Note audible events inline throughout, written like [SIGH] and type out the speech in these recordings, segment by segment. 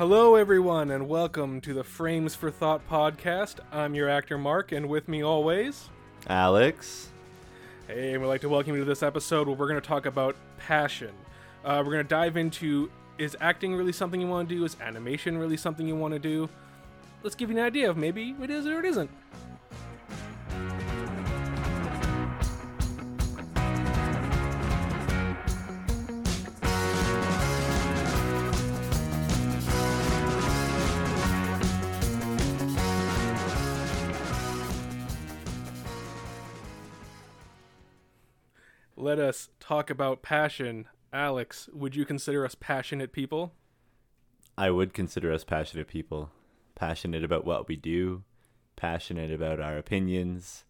Hello, everyone, and welcome to the Frames for Thought podcast. I'm your actor, Mark, and with me always. Alex. Hey, and we'd like to welcome you to this episode where we're going to talk about passion. Uh, we're going to dive into is acting really something you want to do? Is animation really something you want to do? Let's give you an idea of maybe it is or it isn't. Let us talk about passion. Alex, would you consider us passionate people? I would consider us passionate people. Passionate about what we do, passionate about our opinions.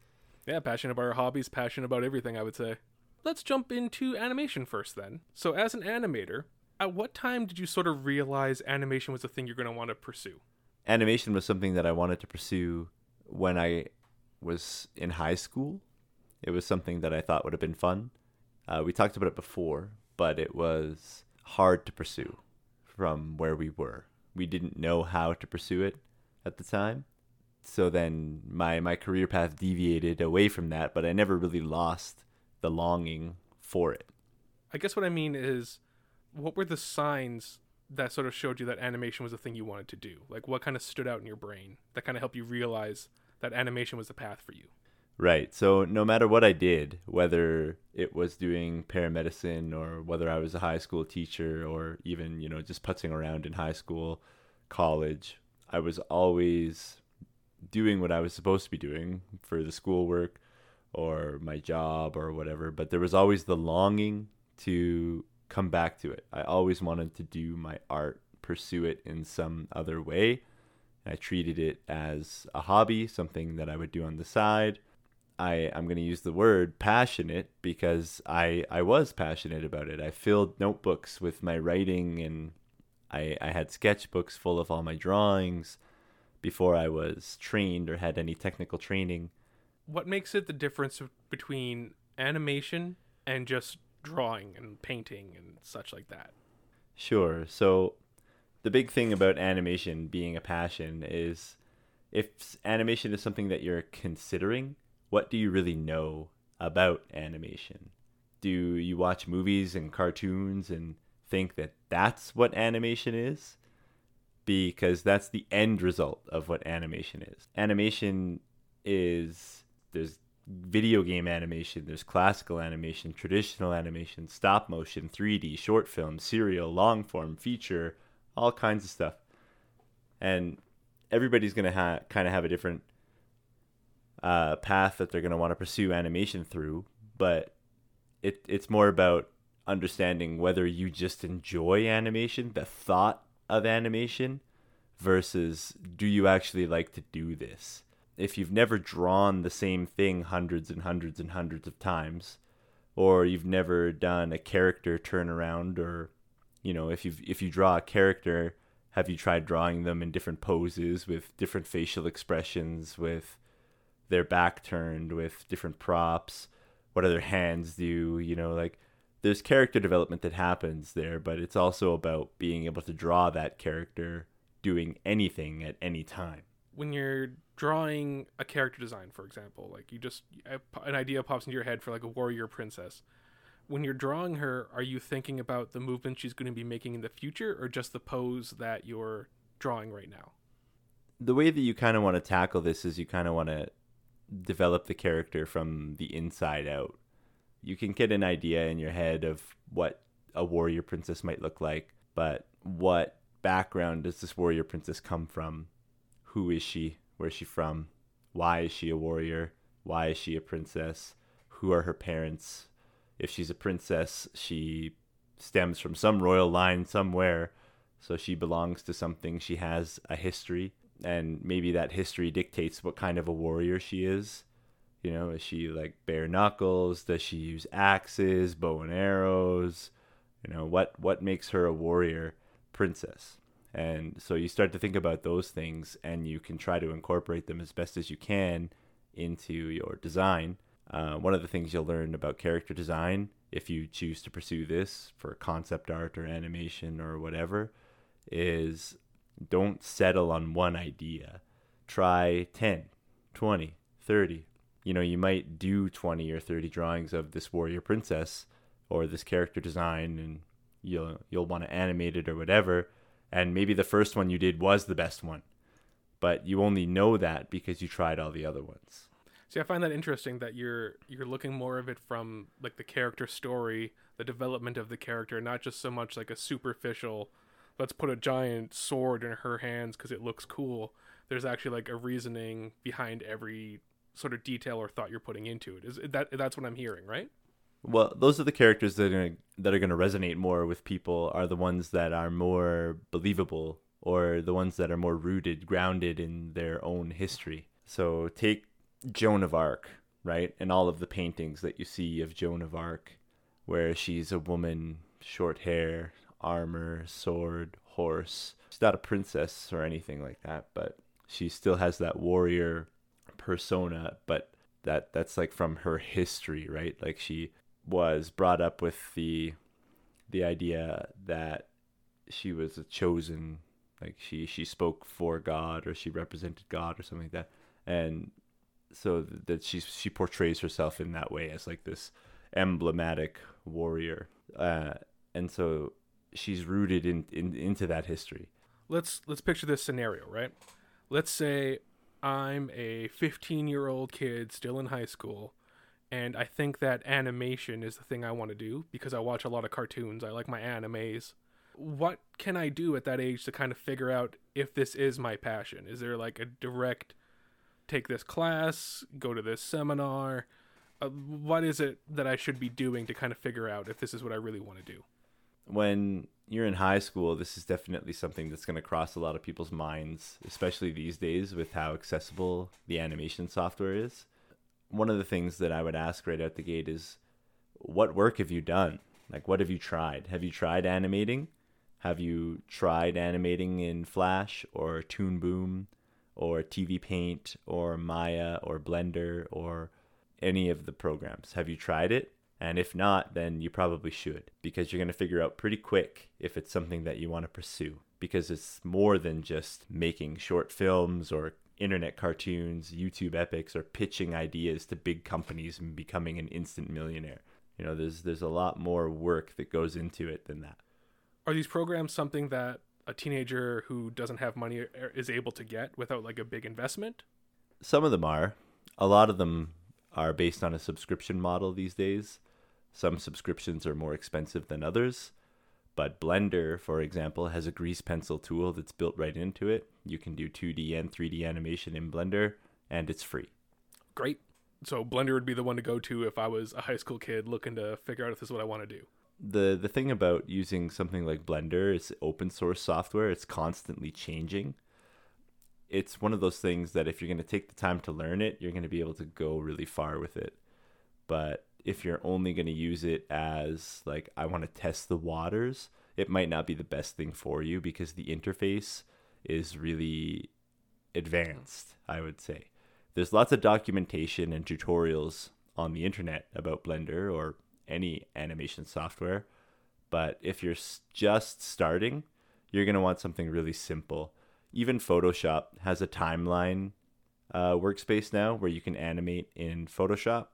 Yeah, passionate about our hobbies, passionate about everything, I would say. Let's jump into animation first then. So, as an animator, at what time did you sort of realize animation was a thing you're going to want to pursue? Animation was something that I wanted to pursue when I was in high school. It was something that I thought would have been fun. Uh, we talked about it before, but it was hard to pursue from where we were. We didn't know how to pursue it at the time. So then my, my career path deviated away from that, but I never really lost the longing for it. I guess what I mean is what were the signs that sort of showed you that animation was the thing you wanted to do? Like what kind of stood out in your brain that kind of helped you realize that animation was the path for you? Right. So no matter what I did, whether it was doing paramedicine or whether I was a high school teacher or even, you know, just putzing around in high school, college, I was always doing what I was supposed to be doing for the schoolwork or my job or whatever, but there was always the longing to come back to it. I always wanted to do my art, pursue it in some other way. I treated it as a hobby, something that I would do on the side I I'm going to use the word passionate because I I was passionate about it. I filled notebooks with my writing and I I had sketchbooks full of all my drawings before I was trained or had any technical training. What makes it the difference between animation and just drawing and painting and such like that? Sure. So the big thing about animation being a passion is if animation is something that you're considering what do you really know about animation? Do you watch movies and cartoons and think that that's what animation is? Because that's the end result of what animation is. Animation is there's video game animation, there's classical animation, traditional animation, stop motion, 3D, short film, serial, long form, feature, all kinds of stuff. And everybody's going to ha- kind of have a different uh, path that they're going to want to pursue animation through, but it it's more about understanding whether you just enjoy animation, the thought of animation, versus do you actually like to do this? If you've never drawn the same thing hundreds and hundreds and hundreds of times, or you've never done a character turnaround, or you know, if you if you draw a character, have you tried drawing them in different poses with different facial expressions, with their back turned with different props what other hands do you know like there's character development that happens there but it's also about being able to draw that character doing anything at any time. When you're drawing a character design for example like you just an idea pops into your head for like a warrior princess. When you're drawing her are you thinking about the movement she's going to be making in the future or just the pose that you're drawing right now? The way that you kind of want to tackle this is you kind of want to develop the character from the inside out. You can get an idea in your head of what a warrior princess might look like, but what background does this warrior princess come from? Who is she? Where is she from? Why is she a warrior? Why is she a princess? Who are her parents? If she's a princess, she stems from some royal line somewhere, so she belongs to something. She has a history and maybe that history dictates what kind of a warrior she is. You know, is she like bare knuckles? Does she use axes, bow and arrows? You know, what what makes her a warrior princess? And so you start to think about those things and you can try to incorporate them as best as you can into your design. Uh, one of the things you'll learn about character design, if you choose to pursue this for concept art or animation or whatever, is Don't settle on one idea. Try 10, 20, 30. You know, you might do 20 or 30 drawings of this warrior princess or this character design and you'll you'll want to animate it or whatever and maybe the first one you did was the best one. But you only know that because you tried all the other ones. See, I find that interesting that you're you're looking more of it from like the character story, the development of the character, not just so much like a superficial let's put a giant sword in her hands because it looks cool. There's actually like a reasoning behind every sort of detail or thought you're putting into it. Is that that's what I'm hearing, right? Well, those are the characters that are gonna, that are going to resonate more with people are the ones that are more believable or the ones that are more rooted, grounded in their own history. So take Joan of Arc, right? And all of the paintings that you see of Joan of Arc, where she's a woman, short hair, armor, sword, horse. She's not a princess or anything like that, but she still has that warrior persona, but that that's like from her history, right? Like she was brought up with the the idea that she was a chosen like she she spoke for God or she represented God or something like that. And so that she she portrays herself in that way as like this emblematic warrior, uh, and so she's rooted in, in into that history. Let's let's picture this scenario, right? Let's say I'm a 15 year old kid still in high school, and I think that animation is the thing I want to do because I watch a lot of cartoons. I like my animes. What can I do at that age to kind of figure out if this is my passion? Is there like a direct take this class, go to this seminar? Uh, what is it that I should be doing to kind of figure out if this is what I really want to do? When you're in high school, this is definitely something that's going to cross a lot of people's minds, especially these days with how accessible the animation software is. One of the things that I would ask right out the gate is what work have you done? Like, what have you tried? Have you tried animating? Have you tried animating in Flash or Toon Boom or TV Paint or Maya or Blender or any of the programs? Have you tried it? And if not, then you probably should because you're going to figure out pretty quick if it's something that you want to pursue because it's more than just making short films or internet cartoons, YouTube epics, or pitching ideas to big companies and becoming an instant millionaire. You know, there's there's a lot more work that goes into it than that. Are these programs something that a teenager who doesn't have money is able to get without like a big investment? Some of them are. A lot of them are based on a subscription model these days. Some subscriptions are more expensive than others. But Blender, for example, has a grease pencil tool that's built right into it. You can do 2D and 3D animation in Blender, and it's free. Great. So Blender would be the one to go to if I was a high school kid looking to figure out if this is what I want to do. The the thing about using something like Blender is open source software. It's constantly changing. It's one of those things that if you're going to take the time to learn it, you're going to be able to go really far with it. But if you're only going to use it as like I want to test the waters, it might not be the best thing for you because the interface is really advanced, I would say. There's lots of documentation and tutorials on the internet about Blender or any animation software, but if you're just starting, you're going to want something really simple. Even Photoshop has a timeline uh, workspace now where you can animate in Photoshop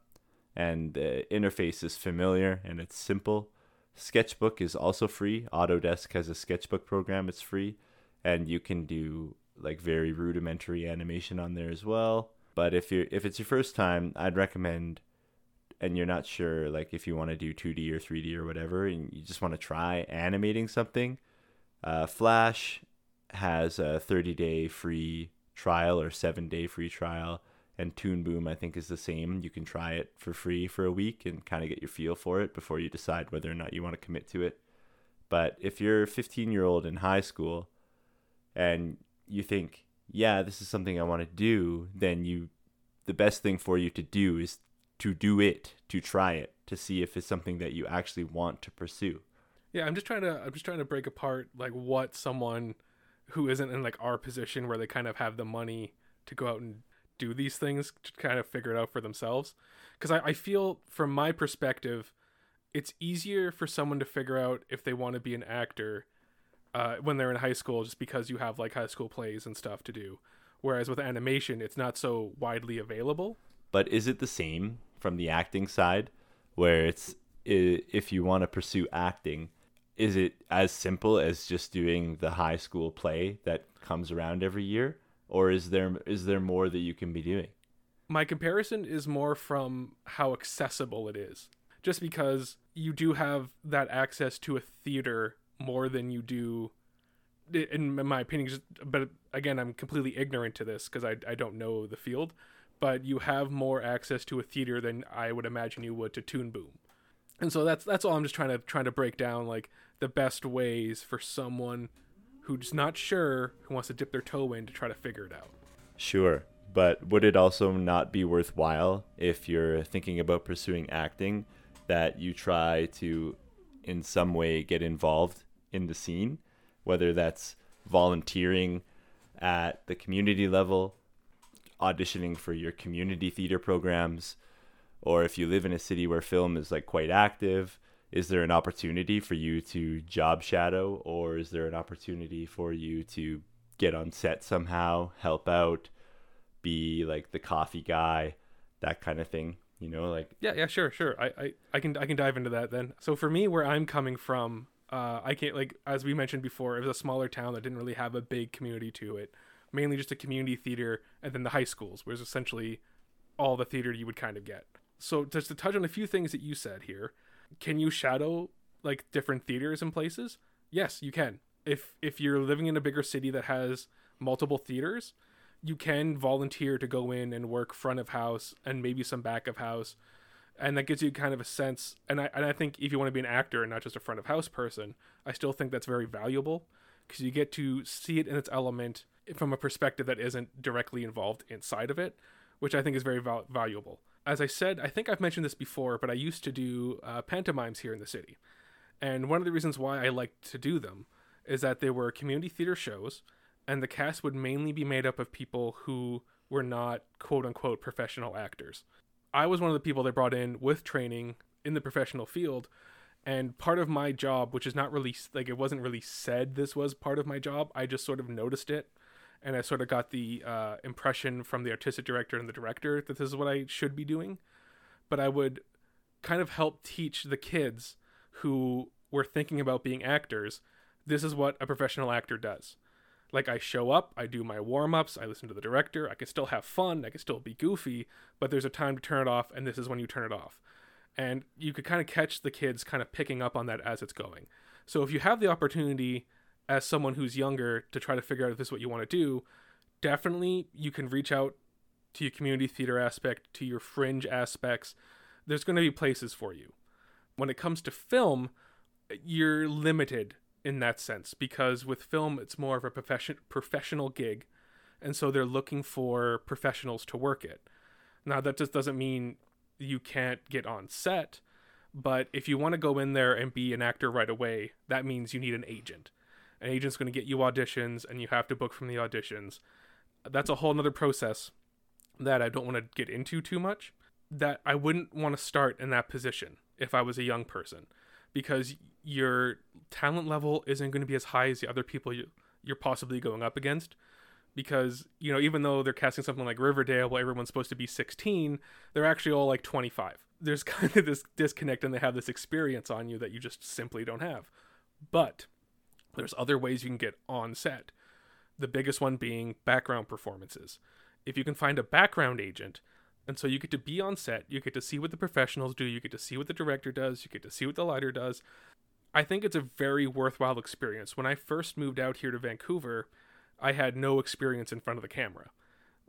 and the interface is familiar and it's simple. Sketchbook is also free. Autodesk has a sketchbook program, it's free, and you can do like very rudimentary animation on there as well. But if you're if it's your first time, I'd recommend and you're not sure like if you want to do 2D or 3D or whatever and you just want to try animating something, uh, Flash has a 30 day free trial or 7 day free trial and Toon Boom I think is the same. You can try it for free for a week and kind of get your feel for it before you decide whether or not you want to commit to it. But if you're a 15 year old in high school and you think, yeah, this is something I want to do, then you, the best thing for you to do is to do it, to try it, to see if it's something that you actually want to pursue. Yeah, I'm just trying to, I'm just trying to break apart like what someone who isn't in like our position where they kind of have the money to go out and do these things to kind of figure it out for themselves. Because I, I feel, from my perspective, it's easier for someone to figure out if they want to be an actor uh, when they're in high school, just because you have like high school plays and stuff to do. Whereas with animation, it's not so widely available. But is it the same from the acting side, where it's if you want to pursue acting, is it as simple as just doing the high school play that comes around every year, or is there is there more that you can be doing? My comparison is more from how accessible it is. Just because you do have that access to a theater more than you do in my opinion just but again i'm completely ignorant to this because I, I don't know the field but you have more access to a theater than i would imagine you would to toon boom and so that's that's all i'm just trying to trying to break down like the best ways for someone who's not sure who wants to dip their toe in to try to figure it out. Sure, but would it also not be worthwhile if you're thinking about pursuing acting that you try to in some way get involved in the scene, whether that's volunteering at the community level, auditioning for your community theater programs, or if you live in a city where film is like quite active, is there an opportunity for you to job shadow or is there an opportunity for you to get on set somehow, help out, be like the coffee guy, that kind of thing. You know, like Yeah, yeah, sure, sure. I, I, I can I can dive into that then. So for me, where I'm coming from, uh, I can't like as we mentioned before, it was a smaller town that didn't really have a big community to it. Mainly just a community theater, and then the high schools, was essentially all the theater you would kind of get. So just to touch on a few things that you said here, can you shadow like different theaters and places? Yes, you can. If if you're living in a bigger city that has multiple theaters, you can volunteer to go in and work front of house and maybe some back of house and that gives you kind of a sense and I, and I think if you want to be an actor and not just a front of house person i still think that's very valuable because you get to see it in its element from a perspective that isn't directly involved inside of it which i think is very val- valuable as i said i think i've mentioned this before but i used to do uh, pantomimes here in the city and one of the reasons why i liked to do them is that they were community theater shows and the cast would mainly be made up of people who were not quote unquote professional actors. I was one of the people they brought in with training in the professional field. And part of my job, which is not really like it wasn't really said this was part of my job, I just sort of noticed it. And I sort of got the uh, impression from the artistic director and the director that this is what I should be doing. But I would kind of help teach the kids who were thinking about being actors this is what a professional actor does like I show up, I do my warm ups, I listen to the director, I can still have fun, I can still be goofy, but there's a time to turn it off, and this is when you turn it off. And you could kind of catch the kids kind of picking up on that as it's going. So if you have the opportunity as someone who's younger to try to figure out if this is what you want to do, definitely you can reach out to your community theater aspect, to your fringe aspects. There's going to be places for you. When it comes to film, you're limited in that sense because with film it's more of a profession professional gig and so they're looking for professionals to work it now that just doesn't mean you can't get on set but if you want to go in there and be an actor right away that means you need an agent an agent's going to get you auditions and you have to book from the auditions. That's a whole nother process that i don't want to get into too much that i wouldn't want to start in that position if i was a young person because your talent level isn't going to be as high as the other people you, you're possibly going up against because you know even though they're casting something like riverdale where everyone's supposed to be 16 they're actually all like 25 there's [LAUGHS] kind of this disconnect and they have this experience on you that you just simply don't have. But there's other ways you can get on set the biggest one being background performances if you can find a background agent and so you get to be on set, you get to see what the professionals do, you get to see what the director does, you get to see what the lighter does. I think it's a very worthwhile experience. When I first moved out here to Vancouver, I had no experience in front of the camera.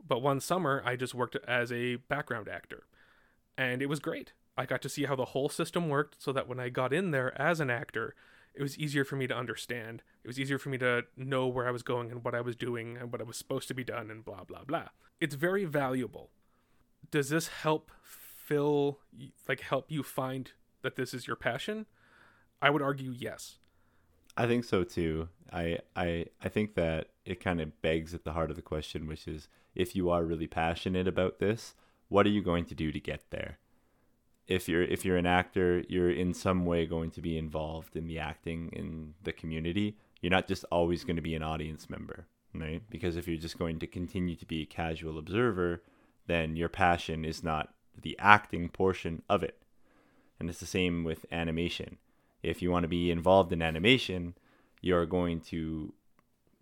But one summer, I just worked as a background actor. And it was great. I got to see how the whole system worked so that when I got in there as an actor, it was easier for me to understand. It was easier for me to know where I was going and what I was doing and what I was supposed to be done and blah, blah, blah. It's very valuable does this help fill like help you find that this is your passion i would argue yes I think so too. I I I think that it kind of begs at the heart of the question, which is if you are really passionate about this, what are you going to do to get there? If you're if you're an actor, you're in some way going to be involved in the acting in the community. You're not just always going to be an audience member, right? Because if you're just going to continue to be a casual observer, then your passion is not the acting portion of it. And it's the same with animation. If you want to be involved in animation, you're going to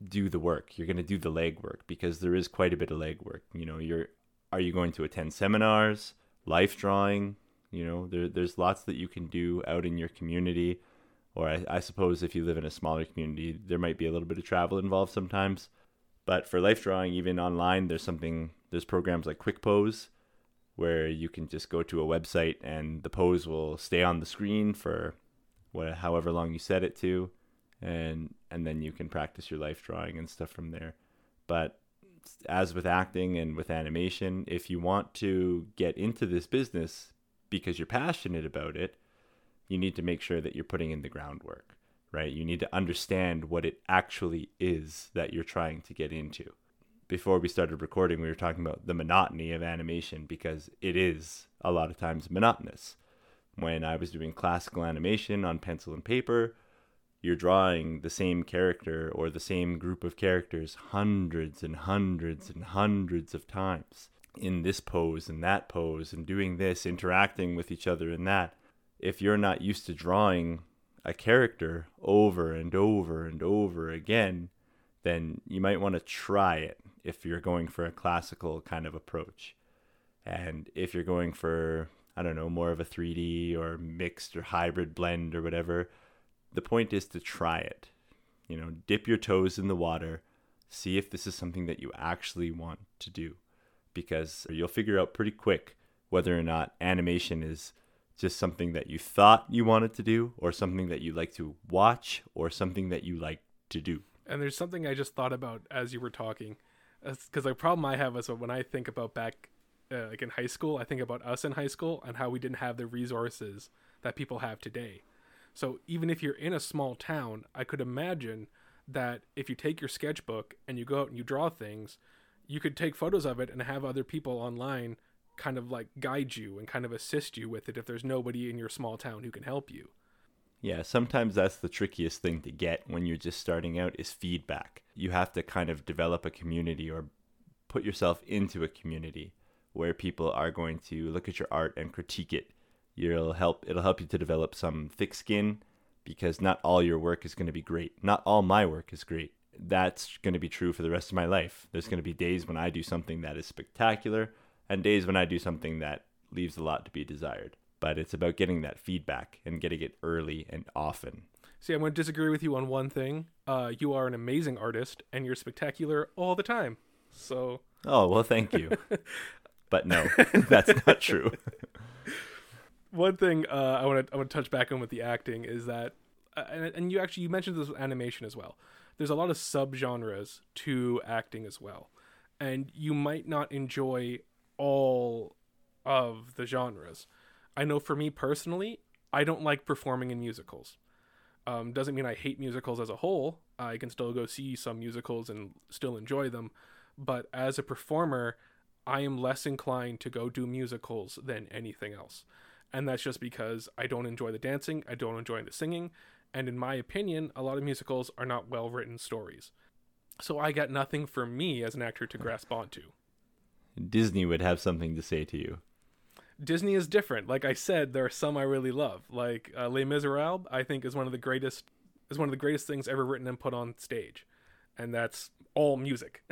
do the work. You're going to do the legwork because there is quite a bit of legwork. You know, you're are you going to attend seminars, life drawing? You know, there, there's lots that you can do out in your community. Or I, I suppose if you live in a smaller community, there might be a little bit of travel involved sometimes. But for life drawing, even online, there's something, there's programs like Quick Pose where you can just go to a website and the pose will stay on the screen for what, however long you set it to. And, and then you can practice your life drawing and stuff from there. But as with acting and with animation, if you want to get into this business because you're passionate about it, you need to make sure that you're putting in the groundwork, right? You need to understand what it actually is that you're trying to get into. Before we started recording, we were talking about the monotony of animation because it is a lot of times monotonous. When I was doing classical animation on pencil and paper, you're drawing the same character or the same group of characters hundreds and hundreds and hundreds of times in this pose and that pose and doing this, interacting with each other and that. If you're not used to drawing a character over and over and over again, then you might want to try it if you're going for a classical kind of approach. And if you're going for, I don't know, more of a 3D or mixed or hybrid blend or whatever, the point is to try it. You know, dip your toes in the water, see if this is something that you actually want to do. Because you'll figure out pretty quick whether or not animation is just something that you thought you wanted to do, or something that you like to watch, or something that you like to do. And there's something I just thought about as you were talking, because the problem I have is when I think about back, uh, like in high school, I think about us in high school and how we didn't have the resources that people have today. So even if you're in a small town, I could imagine that if you take your sketchbook and you go out and you draw things, you could take photos of it and have other people online kind of like guide you and kind of assist you with it if there's nobody in your small town who can help you. Yeah, sometimes that's the trickiest thing to get when you're just starting out is feedback. You have to kind of develop a community or put yourself into a community where people are going to look at your art and critique it You'll help it'll help you to develop some thick skin because not all your work is going to be great. Not all my work is great. That's going to be true for the rest of my life. There's going to be days when I do something that is spectacular and days when I do something that leaves a lot to be desired. But it's about getting that feedback and getting it early and often. See, I'm going to disagree with you on one thing. Uh, you are an amazing artist and you're spectacular all the time. So. Oh, well, thank you. [LAUGHS] but no, that's not true [LAUGHS] one thing uh, I want to I want to touch back on with the acting is that, uh, and, and you actually you mentioned this with animation as well. There's a lot of subgenres to acting as well, and you might not enjoy all of the genres. I know for me personally, I don't like performing in musicals. Um, doesn't mean I hate musicals as a whole. I can still go see some musicals and still enjoy them, but as a performer, I am less inclined to go do musicals than anything else and that's just because I don't enjoy the dancing, I don't enjoy the singing, and in my opinion, a lot of musicals are not well written stories. So I got nothing for me as an actor to grasp onto. Disney would have something to say to you. Disney is different. Like I said, there are some I really love. Like uh, Les Miserables, I think is one of the greatest is one of the greatest things ever written and put on stage, and that's all music.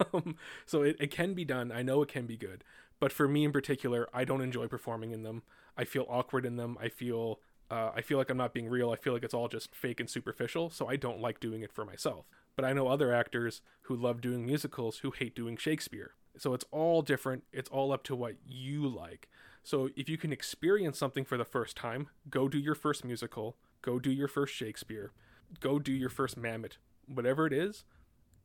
[LAUGHS] so it, it can be done. I know it can be good, but for me in particular, I don't enjoy performing in them. I feel awkward in them. I feel uh, I feel like I'm not being real. I feel like it's all just fake and superficial. So I don't like doing it for myself. But I know other actors who love doing musicals who hate doing Shakespeare. So it's all different. It's all up to what you like. So if you can experience something for the first time, go do your first musical, go do your first Shakespeare, go do your first Mamet, whatever it is,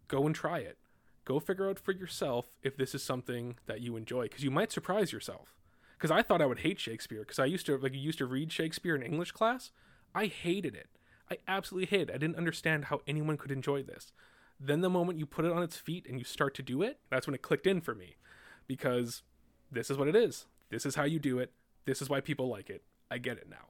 go and try it. Go figure out for yourself if this is something that you enjoy because you might surprise yourself because I thought I would hate Shakespeare because I used to like used to read Shakespeare in English class. I hated it. I absolutely hated it. I didn't understand how anyone could enjoy this. Then the moment you put it on its feet and you start to do it, that's when it clicked in for me because this is what it is. This is how you do it. This is why people like it. I get it now.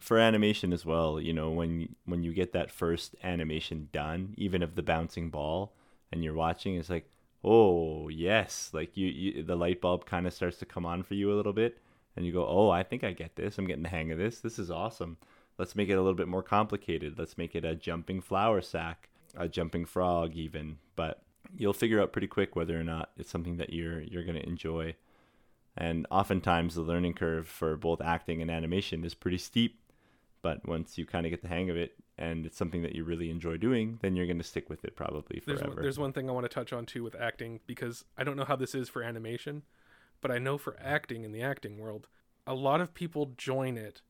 for animation as well, you know, when when you get that first animation done, even of the bouncing ball, and you're watching, it's like, oh yes, like you, you the light bulb kind of starts to come on for you a little bit, and you go, oh, I think I get this. I'm getting the hang of this. This is awesome. Let's make it a little bit more complicated. Let's make it a jumping flour sack, a jumping frog, even. But you'll figure out pretty quick whether or not it's something that you're you're going to enjoy. And oftentimes the learning curve for both acting and animation is pretty steep, but once you kind of get the hang of it and it's something that you really enjoy doing, then you're going to stick with it probably There's forever. one, there's one thing I want to touch on too with acting because I don't know how this is for animation, but I know for acting in the acting world, a lot of people join it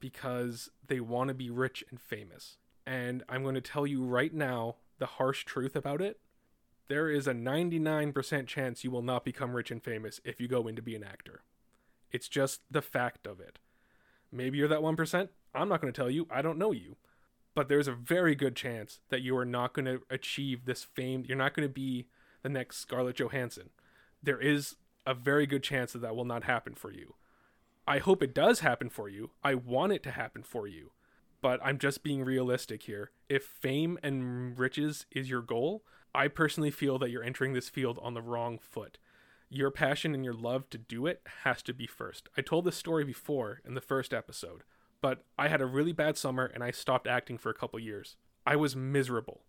because they want to be rich and famous. And I'm going to tell you right now the harsh truth about it. There is a 99% chance you will not become rich and famous if you go in to be an actor. It's just the fact of it. Maybe you're that 1%. I'm not going to tell you. I don't know you but there's a very good chance that you are not going to achieve this fame. You're not going to be the next Scarlett Johansson. There is a very good chance that that will not happen for you. I hope it does happen for you. I want it to happen for you. But I'm just being realistic here. If fame and riches is your goal, I personally feel that you're entering this field on the wrong foot. Your passion and your love to do it has to be first. I told this story before in the first episode but I had a really bad summer and I stopped acting for a couple years. I was miserable.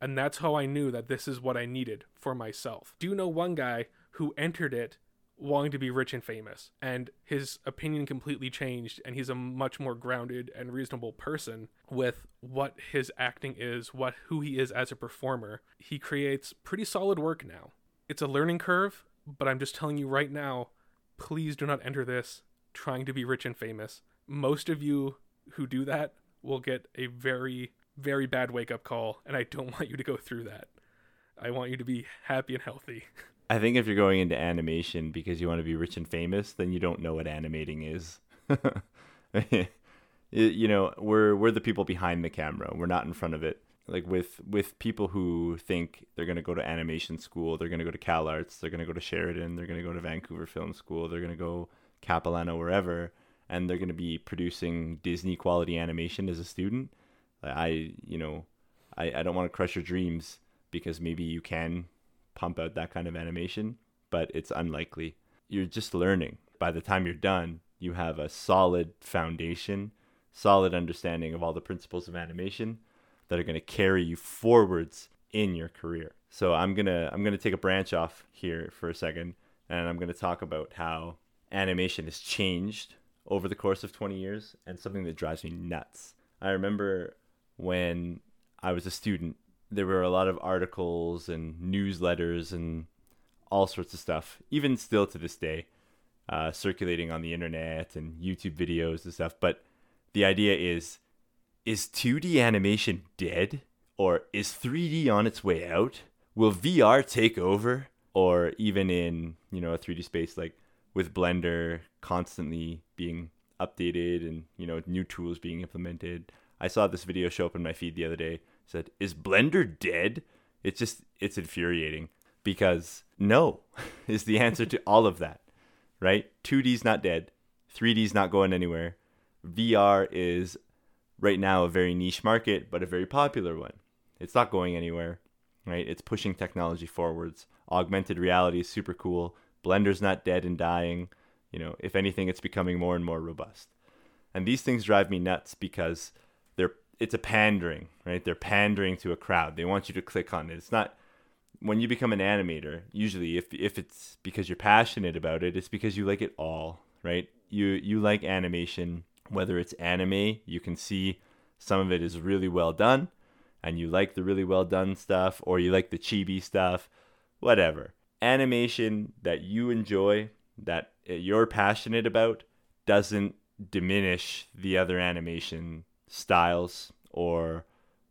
And that's how I knew that this is what I needed for myself. Do you know one guy who entered it wanting to be rich and famous and his opinion completely changed and he's a much more grounded and reasonable person with what his acting is, what who he is as a performer. He creates pretty solid work now. It's a learning curve, but I'm just telling you right now, please do not enter this trying to be rich and famous most of you who do that will get a very very bad wake up call and I don't [LAUGHS] want you to go through that. I want you to be happy and healthy. [LAUGHS] I think if you're going into animation because you want to be rich and famous, then you don't know what animating is. [LAUGHS] you know, we're we're the people behind the camera. We're not in front of it. Like with with people who think they're going to go to animation school, they're going to go to Cal Arts, they're going to go to Sheridan, they're going to go to Vancouver Film School, they're going to go Capilano wherever and they're going to be producing Disney quality animation as a student, I, you know, I, I don't want to crush your dreams because maybe you can pump out that kind of animation, but it's unlikely. You're just learning. By the time you're done, you have a solid foundation, solid understanding of all the principles of animation that are going to carry you forwards in your career. So I'm going to I'm going to take a branch off here for a second and I'm going to talk about how animation has changed over the course of 20 years and something that drives me nuts. I remember when I was a student, there were a lot of articles and newsletters and all sorts of stuff, even still to this day, uh, circulating on the internet and YouTube videos and stuff. But the idea is is 2D animation dead? Or is 3D on its way out? Will VR take over? Or even in, you know, a 3D space like with Blender constantly being updated and you know new tools being implemented. I saw this video show up in my feed the other day. Said, "Is Blender dead?" It's just it's infuriating because no [LAUGHS] is the answer to all of that. Right? 2D's not dead. 3D's not going anywhere. VR is right now a very niche market, but a very popular one. It's not going anywhere, right? It's pushing technology forwards. Augmented reality is super cool. Blender's not dead and dying. You know, if anything, it's becoming more and more robust. And these things drive me nuts because they're it's a pandering, right? They're pandering to a crowd. They want you to click on it. It's not when you become an animator, usually if if it's because you're passionate about it, it's because you like it all, right? You you like animation, whether it's anime, you can see some of it is really well done and you like the really well done stuff or you like the chibi stuff, whatever animation that you enjoy, that uh, you're passionate about, doesn't diminish the other animation styles or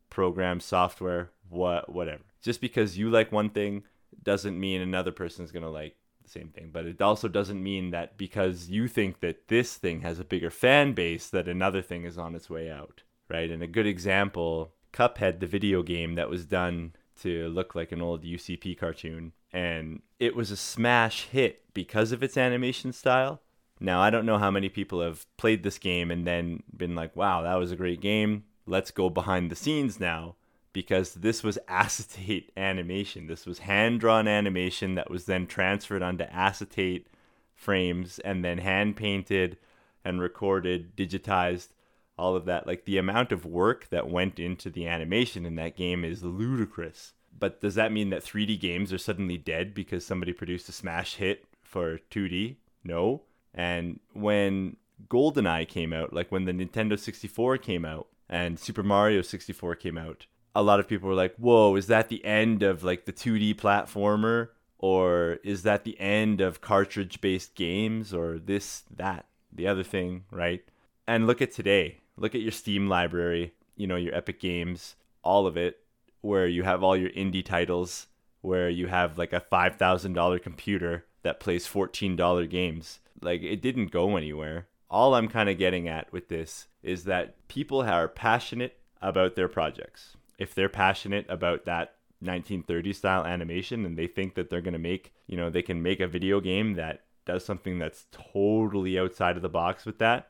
program software, what whatever. Just because you like one thing doesn't mean another person is gonna like the same thing. But it also doesn't mean that because you think that this thing has a bigger fan base that another thing is on its way out. Right? And a good example, Cuphead, the video game that was done to look like an old UCP cartoon, and it was a smash hit because of its animation style, Now, I don't know how many people have played this game and then been like, wow, that was a great game. Let's go behind the scenes now because this was acetate [LAUGHS] animation. This was hand drawn animation that was then transferred onto acetate frames and then hand painted and recorded, digitized, all of that. Like the amount of work that went into the animation in that game is ludicrous. But does that mean that 3D games are suddenly dead because somebody produced a smash hit for 2D? No. And when GoldenEye came out, like when the Nintendo 64 came out and Super Mario 64 came out, a lot of people were like, "Whoa, is that the end of like the 2D platformer or is that the end of cartridge-based games or this that the other thing, right?" And look at today. Look at your Steam library, you know, your Epic Games, all of it where you have all your indie titles, where you have like a $5,000 computer that plays $14 games. Like it didn't go anywhere. All I'm kind of getting at with this is that people are passionate about their projects if they're passionate about that 1930 style animation and they think that they're going to make, you know, they can make a video game that does something that's totally outside of the box with that,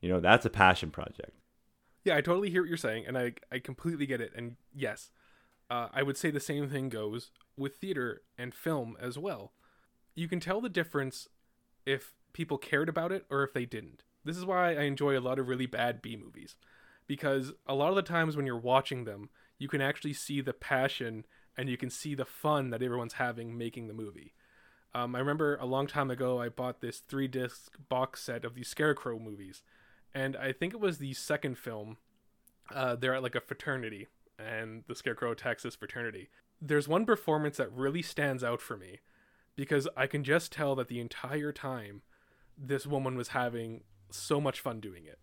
you know, that's a passion project. Yeah, I totally hear what you're saying, and I I completely get it. And yes, uh, I would say the same thing goes with theater and film as well. You can tell the difference if people cared about it or if they didn't. This is why I enjoy a lot of really bad B movies because a lot of the times when you're watching them, you can actually see the passion and you can see the fun that everyone's having making the movie. Um, I remember a long time ago, I bought this three disc box set of these Scarecrow movies, and I think it was the second film. Uh, they're at like a fraternity, and the Scarecrow attacks this fraternity. There's one performance that really stands out for me because I can just tell that the entire time this woman was having so much fun doing it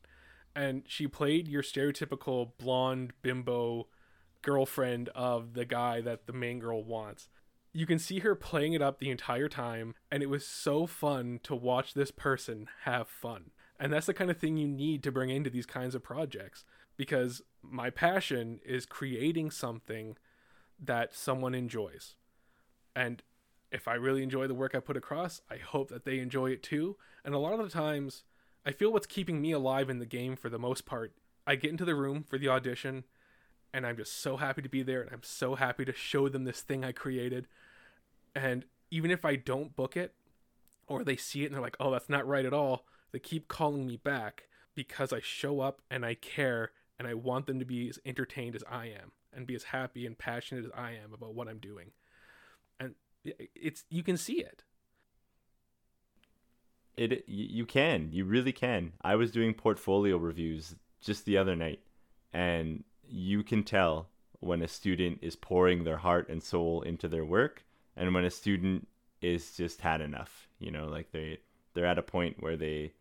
and she played your stereotypical blonde bimbo girlfriend of the guy that the main girl wants. You can see her playing it up the entire time, and it was so fun to watch this person have fun. And that's the kind of thing you need to bring into these kinds of projects because my passion is creating something that someone enjoys. And if I really enjoy the work I put across, I hope that they enjoy it too. And a lot of the times, I feel what's keeping me alive in the game for the most part. I get into the room for the audition and I'm just so happy to be there and I'm so happy to show them this thing I created. And even if I don't book it or they see it and they're like, "Oh, that's not right at all." They keep calling me back because I show up and I care and I want them to be as entertained as I am and be as happy and passionate as I am about what I'm doing. And it's you can see it it you can you really can i was doing portfolio reviews just the other night and you can tell when a student is pouring their heart and soul into their work and when a student is just had enough you know like they they're at a point where they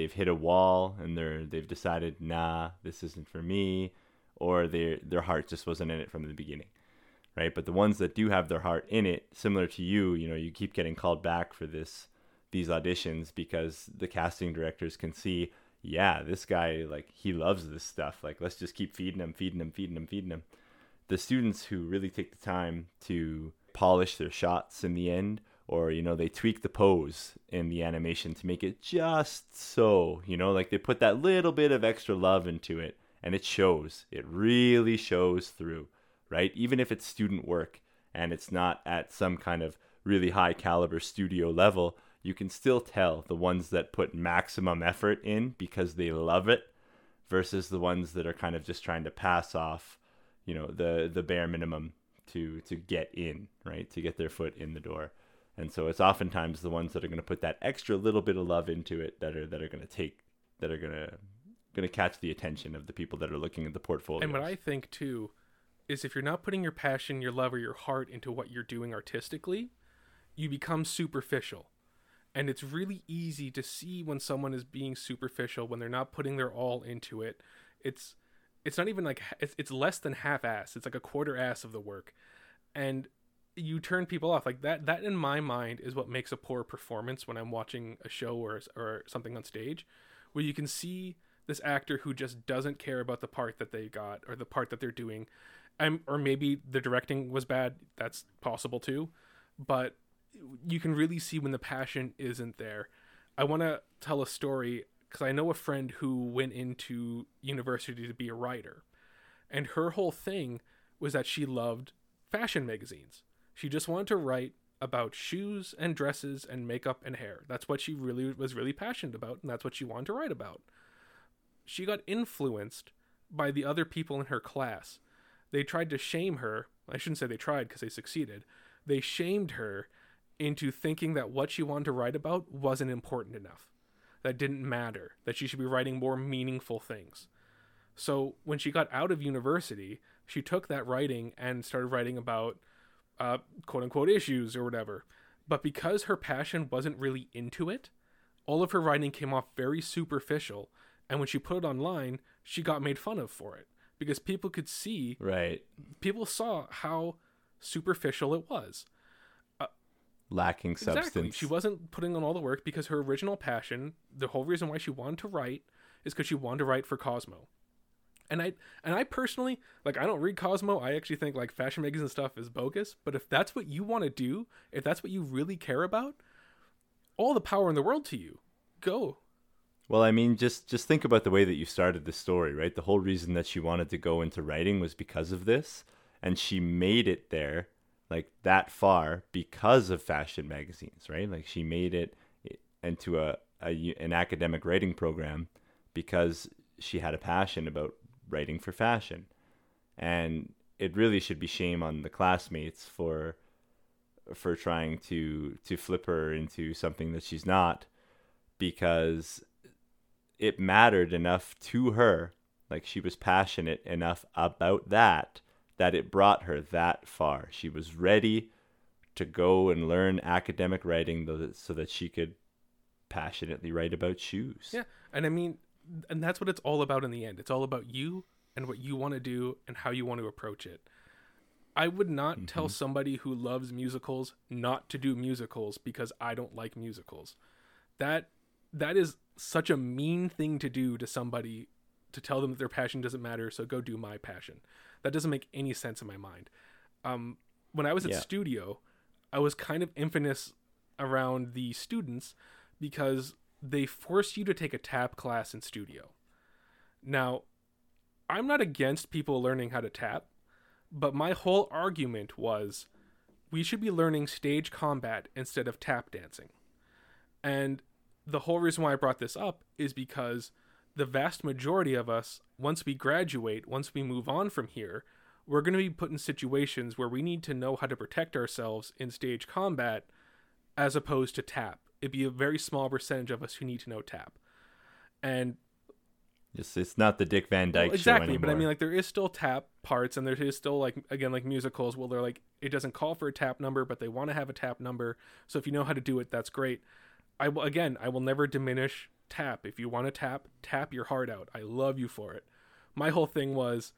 they've hit a wall and they're they've decided nah this isn't for me or their their heart just wasn't in it from the beginning right but the ones that do have their heart in it similar to you you know you keep getting called back for this these auditions because the casting directors can see, yeah, this guy like he loves this stuff. Like let's just keep feeding him, feeding him, feeding him, feeding him. The students who really take the time to polish their shots in the end or you know they tweak the pose in the animation to make it just so you know like they put that little bit of extra love into it and it shows it really shows through right even if it's student work and it's not at some kind of really high caliber studio level you can still tell the ones that put maximum effort in because they love it versus the ones that are kind of just trying to pass off, you know, the the bare minimum to to get in, right? To get their foot in the door. And so it's oftentimes the ones that are going to put that extra little bit of love into it that are that are going to take that are going to going to catch the attention of the people that are looking at the portfolio. And what I think too is if you're not putting your passion, your love, or your heart into what you're doing artistically, you become superficial. And it's really easy to see when someone is being superficial when they're not putting their all into it. It's it's not even like it's, it's less than half ass it's like a quarter ass of the work. And you turn people off. Like that that in my mind is what makes a poor performance when i'm watching a show or or something on stage where you can see this actor who just doesn't care about the part that they got or the part that they're doing. Um, or maybe the directing was bad. That's possible too. But you can really see when the passion isn't there. I want to tell a story because I know a friend who went into university to be a writer, and her whole thing was that she loved fashion magazines. She just wanted to write about shoes and dresses and makeup and hair. That's what she really was really passionate about, and that's what she wanted to write about. She got influenced by the other people in her class. They tried to shame her. I shouldn't say they tried because they succeeded. They shamed her into thinking that what she wanted to write about wasn't important enough, that didn't matter, that she should be writing more meaningful things. So when she got out of university, she took that writing and started writing about uh, quote unquote issues or whatever. But because her passion wasn't really into it, all of her writing came off very superficial. And when she put it online, she got made fun of for it because people could see, Right. people saw how superficial it was. Lacking substance. Exactly. She wasn't putting on all the work because her original passion, the whole reason why she wanted to write, is because she wanted to write for Cosmo. And I and I personally like I don't read Cosmo. I actually think like fashion magazines and stuff is bogus. But if that's what you want to do, if that's what you really care about, all the power in the world to you. Go. Well, I mean, just just think about the way that you started the story, right? The whole reason that she wanted to go into writing was because of this, and she made it there, like that far, because of fashion magazines, right? Like she made it into a, a an academic writing program because she had a passion about writing for fashion, and it really should be shame on the classmates for for trying to to flip her into something that she's not because it mattered enough to her like she was passionate enough about that that it brought her that far she was ready to go and learn academic writing so that she could passionately write about shoes Yeah. And I mean, and that's what it's all about in the end. It's all about you and what you want to do and how you want to approach it. I would not tell somebody who loves musicals not to do musicals because I don't like musicals. That that is such a mean thing to do to somebody to tell them that their passion doesn't matter, so go do my passion. That doesn't make any sense in my mind. Um, when I was at Yeah. studio, I was kind of infamous around the students because they force you to take a tap class in studio. Now, I'm not against people learning how to tap, but my whole argument was we should be learning stage combat instead of tap dancing. And the whole reason why I brought this up is because the vast majority of us, once we graduate, once we move on from here, we're going to be put in situations where we need to know how to protect ourselves in stage combat as opposed to tap. It'd be a very small percentage of us who need to know tap. And it's, it's not the dick van dyke well, show exactly, but I mean, like there is still tap parts, and there is still like again like musicals where they're like it doesn't call for a tap number, but they want to have a tap number. So if you know how to do it, that's great. I will again, I will never diminish tap. If you want to tap, tap your heart out. I love you for it. My whole thing was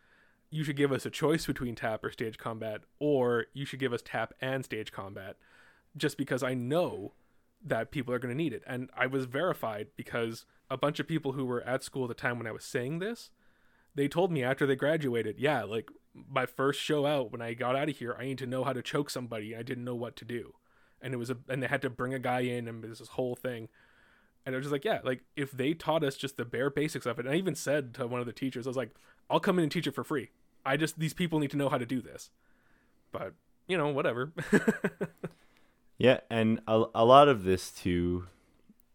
you should give us a choice between tap or stage combat, or you should give us tap and stage combat, just because I know that people are going to need it. And I was verified because a bunch of people who were at school at the time when I was saying this, they told me after they graduated, yeah, like my first show out when I got out of here, I need to know how to choke somebody. I didn't know what to do. And it was a and they had to bring a guy in and this whole thing. And I was just like, yeah, like if they taught us just the bare basics of it, and I even said to one of the teachers, I was like, I'll come in and teach it for free. I just these people need to know how to do this. But, you know, whatever. [LAUGHS] Yeah, and a, a lot of this too,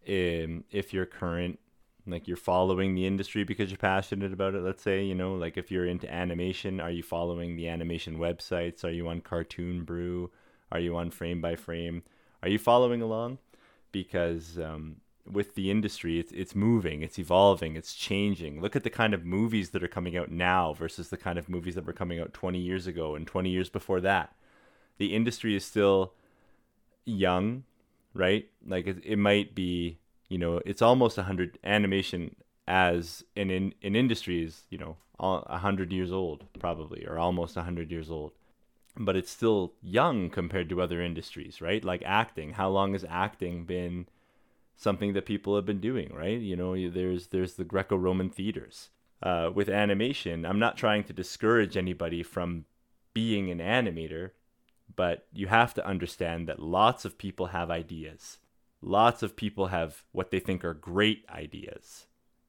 um, if you're current, like you're following the industry because you're passionate about it. Let's say you know, like if you're into animation, are you following the animation websites? Are you on Cartoon Brew? Are you on Frame by Frame? Are you following along? Because um, with the industry, it's it's moving, it's evolving, it's changing. Look at the kind of movies that are coming out now versus the kind of movies that were coming out 20 years ago and 20 years before that. The industry is still young, right? Like it, it might be, you know, it's almost a hundred animation as an in an industry is, you know, a hundred years old probably, or almost a hundred years old. But it's still young compared to other industries, right? Like acting. How long has acting been something that people have been doing, right? You know, there's there's the Greco-Roman theaters. Uh, with animation, I'm not trying to discourage anybody from being an animator, but you have to understand that lots of people have ideas lots of people have what they think are great ideas.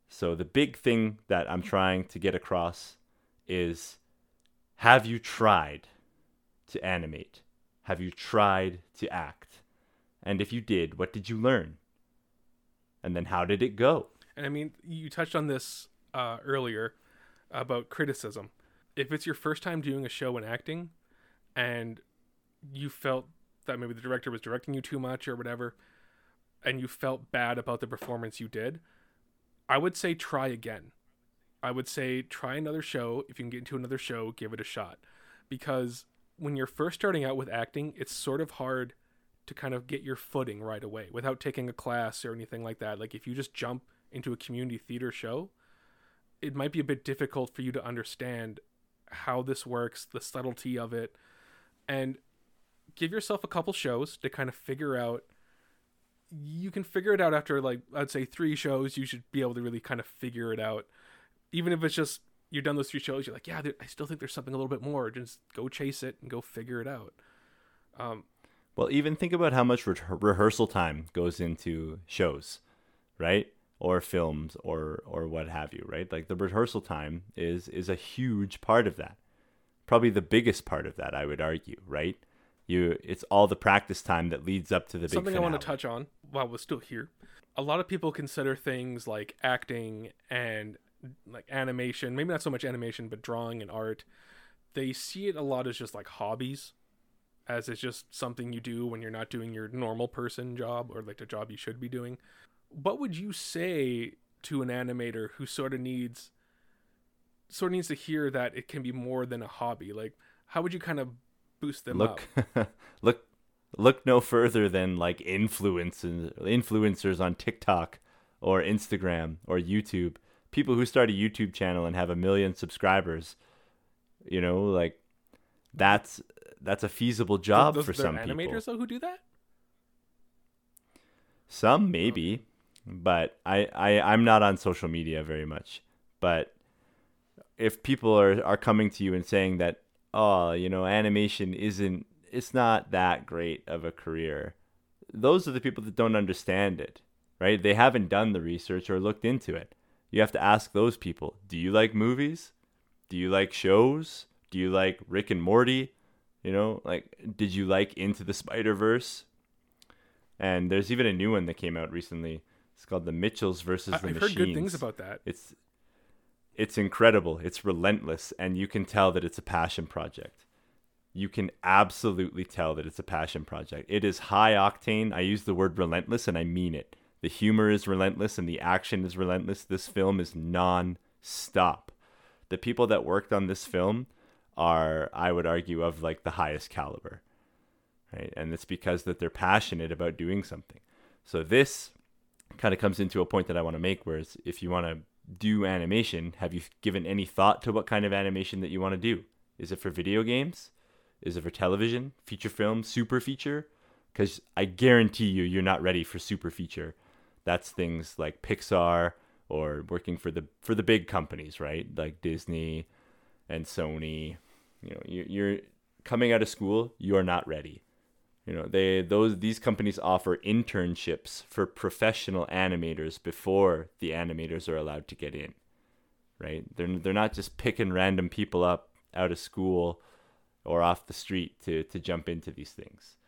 So the big thing that I'm trying to get across is have you tried to animate? Have you tried to act? And if you did, what did you learn? And then how did it go? And I mean, you touched on this uh, earlier about criticism. If it's your first time doing a show and acting, and you felt that maybe the director was directing you too much or whatever, and you felt bad about the performance you did, I would say try again. I would say try another show. If you can get into another show, give it a shot. Because when you're first starting out with acting, it's sort of hard to kind of get your footing right away without taking a class or anything like that. Like if you just jump into a community theater show, it might be a bit difficult for you to understand how this works, the subtlety of it, and give yourself a couple shows to kind of figure out you can figure it out after like I'd say 3 shows you should be able to really kind of figure it out even if it's just you've done those three shows, you're like, yeah, I still think there's something a little bit more. Just go chase it and go figure it out. Um, well, even think about how much re- rehearsal time goes into shows, right? Or films, or or what have you, right? Like the rehearsal time is is a huge part of that. Probably the biggest part of that, I would argue, right? You, it's all the practice time that leads up to the something I want to touch on while we're still here. A lot of people consider things like acting and like animation, maybe not so much animation, but drawing and art, they see it a lot as just like hobbies, as it's just something you do when you're not doing your normal person job or like the job you should be doing. What would you say to an animator who sort of needs sort of needs to hear that it can be more than a hobby? Like how would you kind of boost them look, up? [LAUGHS] look look no further than like influencers influencers on TikTok or Instagram or YouTube people who start a YouTube channel and have a million subscribers, you know, like that's that's a feasible job those, for some animators, people. Animators though who do that? Some oh. maybe, but I, I I'm not on social media very much. But if people are are coming to you and saying that oh you know animation isn't it's not that great of a career, those are the people that don't understand it, right? They haven't done the research or looked into it. You have to ask those people do you like movies? Do you like shows? Do you like rick and morty? You know like did you like into the spider verse and there's even a new one that came out recently. It's called the mitchells versus the I've machines heard good things about that. It's it's incredible it's relentless and you can tell that it's a passion project you can absolutely tell that it's a passion project it is high octane i use the word relentless and i mean it the humor is relentless and the action is relentless. This film is non-stop. The people that worked on this film are, I would argue, of like the highest caliber. Right? And it's because that they're passionate about doing something. So this kind of comes into a point that I want to make, whereas if you want to do animation, have you given any thought to what kind of animation that you want to do? Is it for video games? Is it for television, feature film, super feature? Because I guarantee you, you're not ready for super feature that's things like Pixar or working for the for the big companies, right? Like Disney and Sony. You know, you're coming out of school, you are not ready. You know, they those these companies offer internships for professional animators before the animators are allowed to get in. Right? They're they're not just picking random people up out of school or off the street to to jump into these things.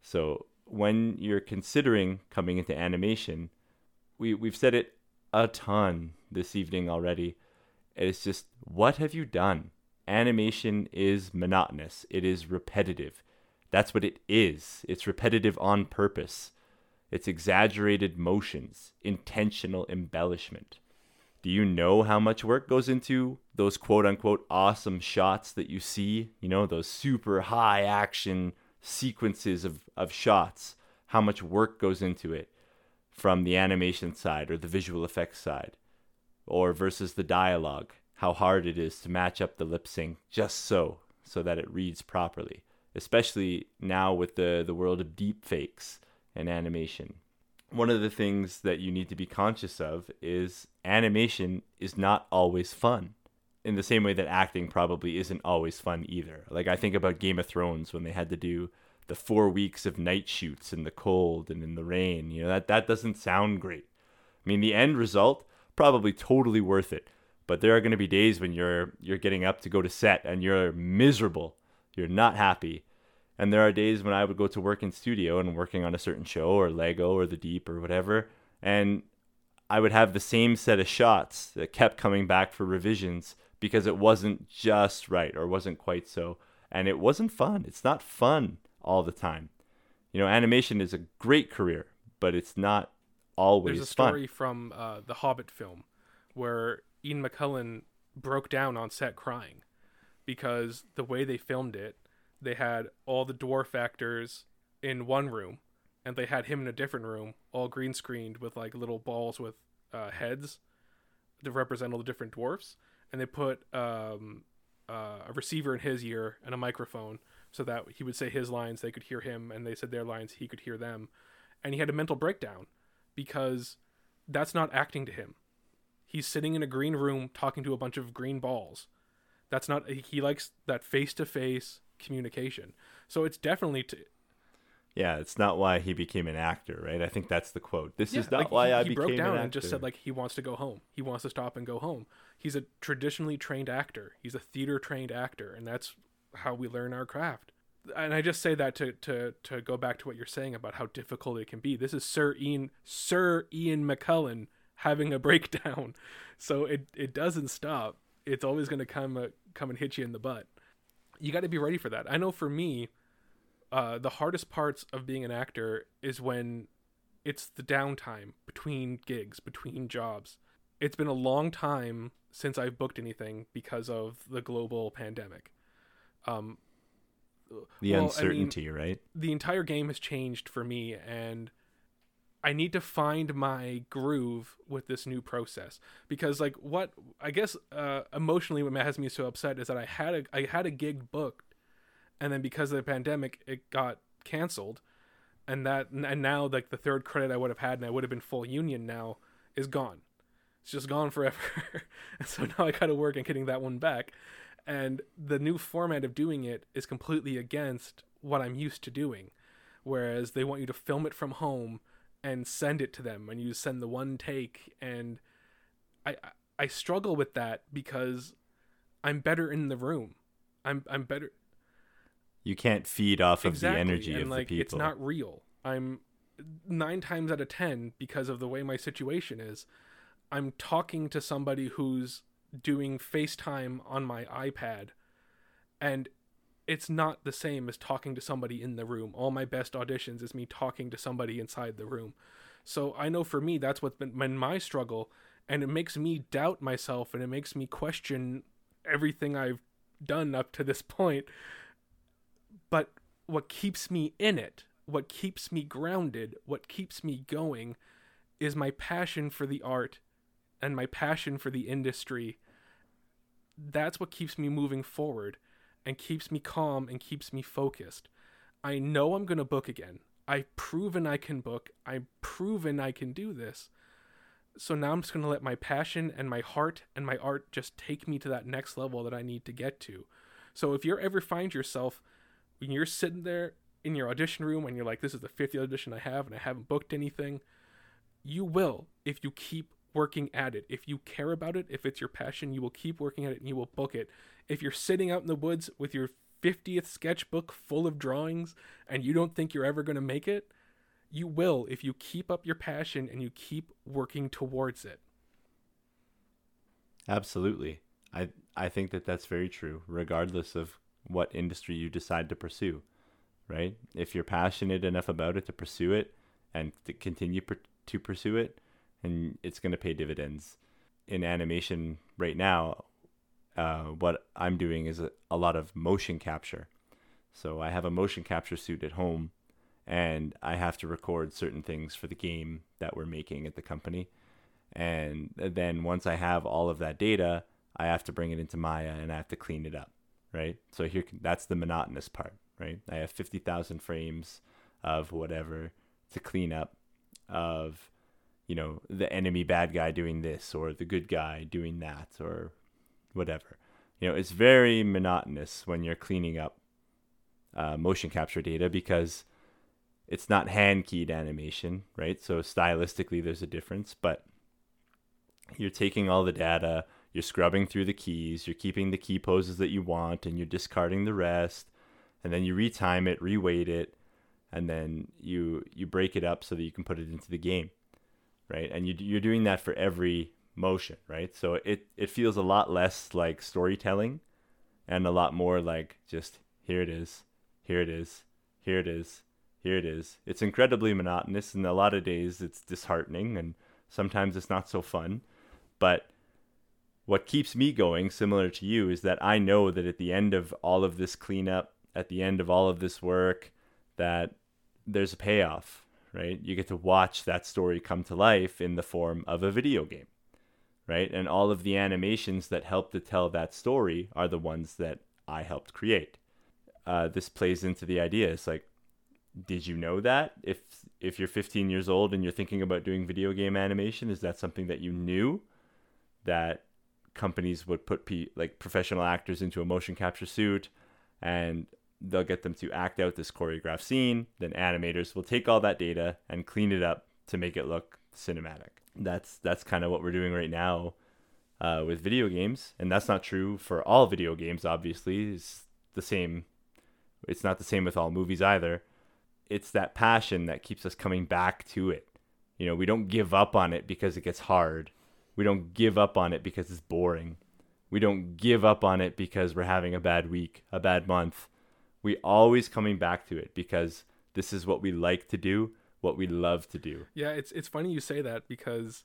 So when you're considering coming into animation, we we've said it a ton this evening already. It's just what have you done? Animation is monotonous. It is repetitive. That's what it is. It's repetitive on purpose. It's exaggerated motions, intentional embellishment. Do you know how much work goes into those quote unquote awesome shots that you see? You know, those super high action sequences of, of shots. How much work goes into it from the animation side or the visual effects side, or versus the dialogue, how hard it is to match up the lip sync just so, so that it reads properly, especially now with the, the world of deep fakes and animation. One of the things that you need to be conscious of is animation is not always fun. In the same way that acting probably isn't always fun either. Like I think about Game of Thrones when they had to do the four weeks of night shoots in the cold and in the rain. You know, that, that doesn't sound great. I mean, the end result, probably totally worth it. But there are to be days when you're you're getting up to go to set and you're miserable. You're not happy. And there are days when I would go to work in studio and working on a certain show or Lego or The Deep or whatever, and I would have the same set of shots that kept coming back for revisions because it wasn't just right or wasn't quite so. And it wasn't fun. It's not fun all the time. You know, animation is a great career, but it's not always There's a story fun. from uh, the Hobbit film where Ian McKellen broke down on set crying because the way they filmed it, they had all the dwarf actors in one room and they had him in a different room, all green screened with like little balls with uh, heads to represent all the different dwarfs. And they put um, uh, a receiver in his ear and a microphone so that he would say his lines, they could hear him, and they said their lines, he could hear them. And he had a mental breakdown because that's not acting to him. He's sitting in a green room talking to a bunch of green balls. That's not, he likes that face to face communication. So it's definitely, to. Yeah, it's not why he became an actor, right? I think that's the quote. This is Yeah, not like, why he, I he became broke down an actor. and just said like he wants to go home. He wants to stop and go home. He's a traditionally trained actor. He's a theater trained actor, and that's how we learn our craft. And I just say that to to to go back to what you're saying about how difficult it can be. This is Sir Ian Sir Ian McKellen having a [LAUGHS] breakdown, so it it doesn't stop. It's always going to come come and hit you in the butt. You got to be ready for that. I know for me, uh, the hardest parts of being an actor is when it's the downtime between gigs, between jobs. It's been a long time since I've booked anything because of the global pandemic. Um, the well, I mean, uncertainty, right? the entire game has changed for me, and I need to find my groove with this new process because, like, what I guess uh, emotionally what has me so upset is that I had a I had a gig booked, and then because of the pandemic, it got canceled, and that and now like the third credit I would have had and I would have been full union now is gone. It's just gone forever. [LAUGHS] and so now I got to work on getting that one back. And the new format of doing it is completely against what I'm used to doing. Whereas they want you to film it from home and send it to them and you send the one take and I I- struggle with that because I'm better in the room. I'm I'm better You can't feed off of the energy and of like the people. it's not real. I'm nine times out of ten because of the way my situation is. I'm talking to somebody who's doing FaceTime on my iPad, and it's not the same as talking to somebody in the room. All my best auditions is me talking to somebody inside the room. So I know for me that's what's been, my struggle, and it makes me doubt myself, and it makes me question everything I've done up to this point but what keeps me in it, what keeps me grounded, what keeps me going is my passion for the art and my passion for the industry. That's what keeps me moving forward and keeps me calm and keeps me focused. I know I'm going to book again. I've proven I can book. I've proven I can do this. So now I'm just going to let my passion and my heart and my art just take me to that next level that I need to get to. So if you ever find yourself when you're sitting there in your audition room and you're like, this is the 50th audition I have and I haven't booked anything, you will if you keep working at it. If you care about it, if it's your passion, you will keep working at it and you will book it. If you're sitting out in the woods with your 50th sketchbook full of drawings and you don't think you're ever going to make it, you will if you keep up your passion and you keep working towards it. Absolutely. I I think that that's very true regardless of what industry you decide to pursue, right? If you're passionate enough about it to pursue it and to continue per- to pursue it, and it's going to pay dividends. In animation right now, uh, what I'm doing is a, a lot of motion capture. So I have a motion capture suit at home and I have to record certain things for the game that we're making at the company. And then once I have all of that data, I have to bring it into Maya and I have to clean it up, right? So here that's the monotonous part, right? I have 50,000 frames of whatever to clean up of you know the enemy bad guy doing this or the good guy doing that or whatever. You know, it's very monotonous when you're cleaning up uh, motion capture data because it's not hand keyed animation, right? So stylistically, there's a difference, but you're taking all the data, you're scrubbing through the keys, you're keeping the key poses that you want, and you're discarding the rest, and then you retime it, reweight it, and then you you break it up so that you can put it into the game, right? And you you're doing that for every motion, right? So it it feels a lot less like storytelling, and a lot more like just here it is, here it is, here it is, here it is. It's incredibly monotonous, and a lot of days it's disheartening, and sometimes it's not so fun, but what keeps me going, similar to you, is that I know that at the end of all of this cleanup, at the end of all of this work, that there's a payoff, right? You get to watch that story come to life in the form of a video game, right? And all of the animations that help to tell that story are the ones that I helped create. Uh, this plays into the idea. It's like, did you know that if if you're 15 years old and you're thinking about doing video game animation, is that something that you knew that companies would put pe- like professional actors into a motion capture suit and they'll get them to act out this choreographed scene then animators will take all that data and clean it up to make it look cinematic. That's that's kind of what we're doing right now uh, with video games and that's not true for all video games obviously. It's the same it's not the same with all movies either. It's that passion that keeps us coming back to it. You know we don't give up on it because it gets hard. We don't give up on it because it's boring. We don't give up on it because we're having a bad week, a bad month. We always coming back to it because this is what we like to do, what we love to do. Yeah, it's it's funny you say that because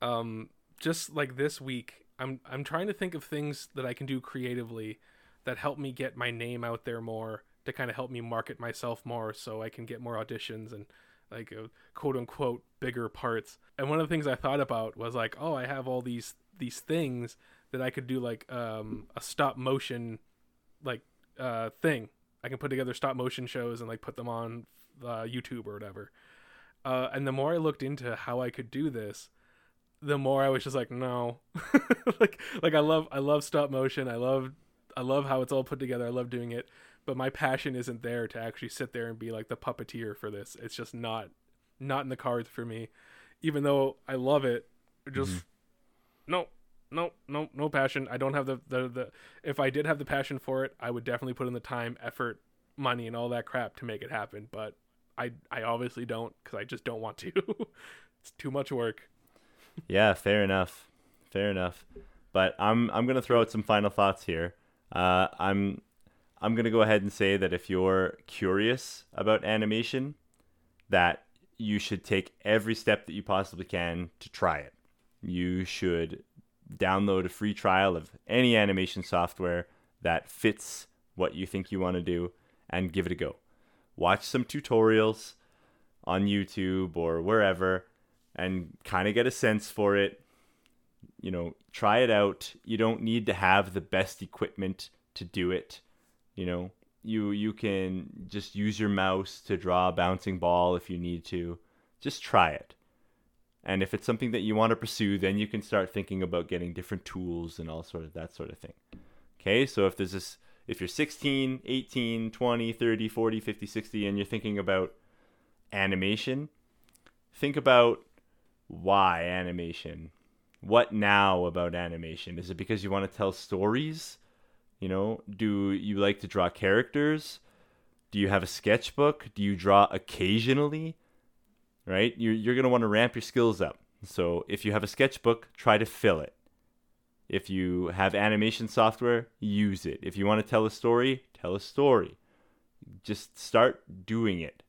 um just like this week, I'm I'm trying to think of things that I can do creatively that help me get my name out there more to kind of help me market myself more so I can get more auditions and like uh, quote unquote bigger parts. And one of the things I thought about was like, oh, I have all these these things that I could do like um, a stop motion like uh, thing. I can put together stop motion shows and like put them on uh, YouTube or whatever. Uh, and the more I looked into how I could do this, the more I was just like, no, [LAUGHS] like like I love I love stop motion. I love I love how it's all put together. I love doing it but my passion isn't there to actually sit there and be like the puppeteer for this. It's just not not in the cards for me. Even though I love it, just mm-hmm. no, no, no, no passion. I don't have the, the the if I did have the passion for it, I would definitely put in the time, effort, money and all that crap to make it happen, but I I obviously don't cuz I just don't want to. [LAUGHS] it's too much work. yeah, fair enough. Fair enough. But I'm I'm to throw out some final thoughts here. Uh, I'm I'm to go ahead and say that if you're curious about animation, that you should take every step that you possibly can to try it. You should download a free trial of any animation software that fits what you think you want to do and give it a go. Watch some tutorials on YouTube or wherever and kind of get a sense for it. You know, try it out. You don't need to have the best equipment to do it. You know, you you can just use your mouse to draw a bouncing ball if you need to. Just try it. And if it's something that you want to pursue, then you can start thinking about getting different tools and all sort of that sort of thing. Okay? So if there's this if you're 16, 18, 20, 30, 40, 50, 60 and you're thinking about animation, think about why animation? What now about animation? Is it because you want to tell stories? You know, do you like to draw characters? Do you have a sketchbook? Do you draw occasionally? Right? You're, you're going to want to ramp your skills up. So if you have a sketchbook, try to fill it. If you have animation software, use it. If you want to tell a story, tell a story. Just start doing it.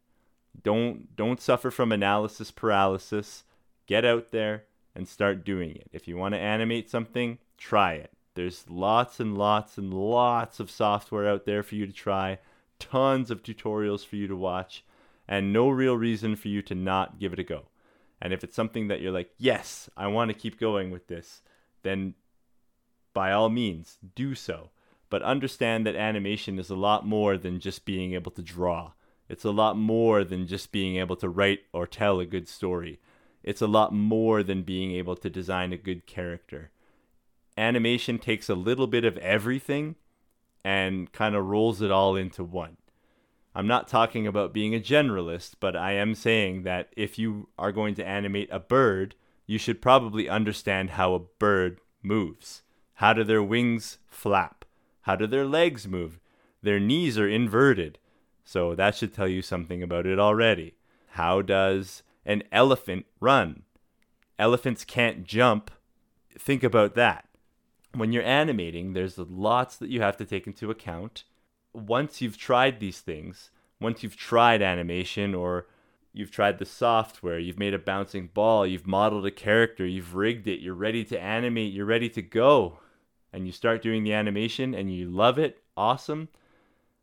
Don't don't suffer from analysis paralysis. Get out there and start doing it. If you want to animate something, try it. There's lots and lots and lots of software out there for you to try, tons of tutorials for you to watch, and no real reason for you to not give it a go. And if it's something that you're like, yes, I want to keep going with this, then by all means, do so. But understand that animation is a lot more than just being able to draw. It's a lot more than just being able to write or tell a good story. It's a lot more than being able to design a good character animation takes a little bit of everything and kind of rolls it all into one. I'm not talking about being a generalist, but I am saying that if you are going to animate a bird, you should probably understand how a bird moves. How do their wings flap? How do their legs move? Their knees are inverted. So that should tell you something about it already. How does an elephant run? Elephants can't jump. Think about that. When you're animating, there's lots that you have to take into account once you've tried these things, once you've tried animation or you've tried the software, you've made a bouncing ball, you've modeled a character, you've rigged it, you're ready to animate, you're ready to go, and you start doing the animation and you love it, awesome.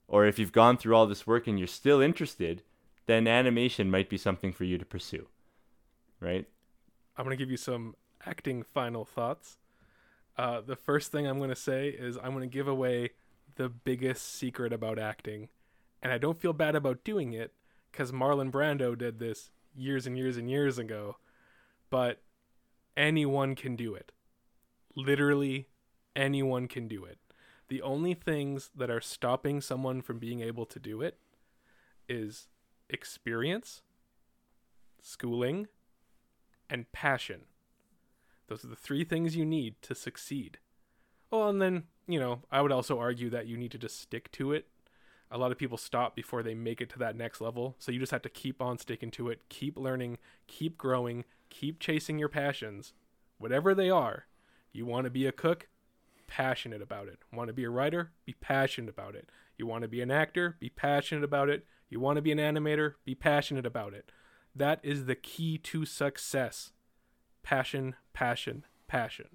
Or if you've gone through all this work and you're still interested, then animation might be something for you to pursue. Right? I'm going to give you some acting final thoughts. Uh, the first thing I'm going to say is I'm going to give away the biggest secret about acting. And I don't feel bad about doing it because Marlon Brando did this years and years and years ago. But anyone can do it. Literally, anyone can do it. The only things that are stopping someone from being able to do it is experience, schooling, and passion. Those are the three things you need to succeed. Oh, and then you know, I would also argue that you need to just stick to it. A lot of people stop before they make it to that next level. So you just have to keep on sticking to it, keep learning, keep growing, keep chasing your passions, whatever they are. You want to be a cook? Passionate about it. Want to be a writer? Be passionate about it. You want to be an actor? Be passionate about it. You want to be an animator? Be passionate about it. That is the key to success. Passion, passion, passion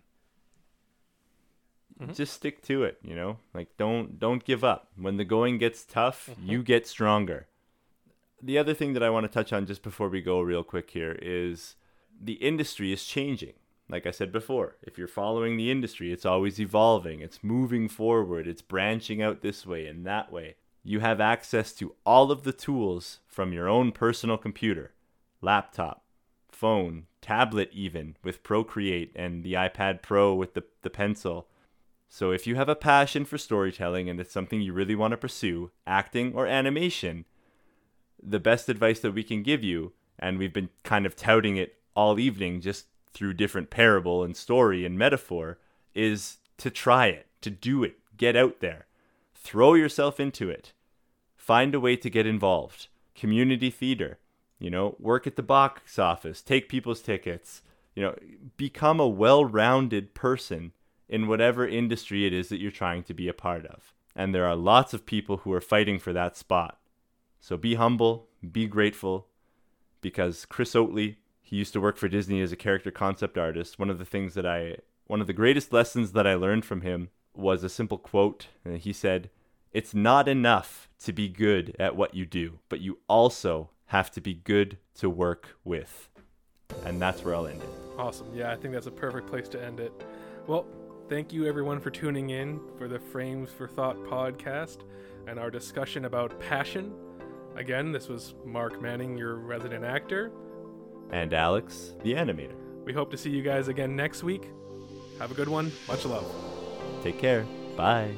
mm-hmm. just stick to it you know? Like don't don't give up. When the going gets tough mm-hmm. you get stronger. The other thing that i want to touch on just before we go real quick here is the industry is changing. Like i said before if you're following the industry it's always evolving. It's moving forward. It's branching out this way and that way. You have access to all of the tools from your own personal computer laptop phone tablet even with procreate and the ipad pro with the, the pencil so if you have a passion for storytelling and it's something you really want to pursue, acting or animation, the best advice that we can give you, and we've been kind of touting it all evening just through different parable and story and metaphor, is to try it, to do it, get out there, throw yourself into it, find a way to get involved. Community theater, you know, work at the box office, take people's tickets, you know, become a well rounded person in whatever industry it is that you're trying to be a part of. And there are lots of people who are fighting for that spot. So be humble, be grateful, because Chris Oatley, he used to work for Disney as a character concept artist. One of the things that I, one of the greatest lessons that I learned from him was a simple quote. And he said, It's not enough to be good at what you do, but you also have to be good to work with. And that's where I'll end it. Awesome. Yeah, I think that's a perfect place to end it. Well, Thank you, everyone, for tuning in for the Frames for Thought podcast and our discussion about passion. Again, this was Mark Manning, your resident actor. And Alex, the animator. We hope to see you guys again next week. Have a good one. Much love. Take care. Bye.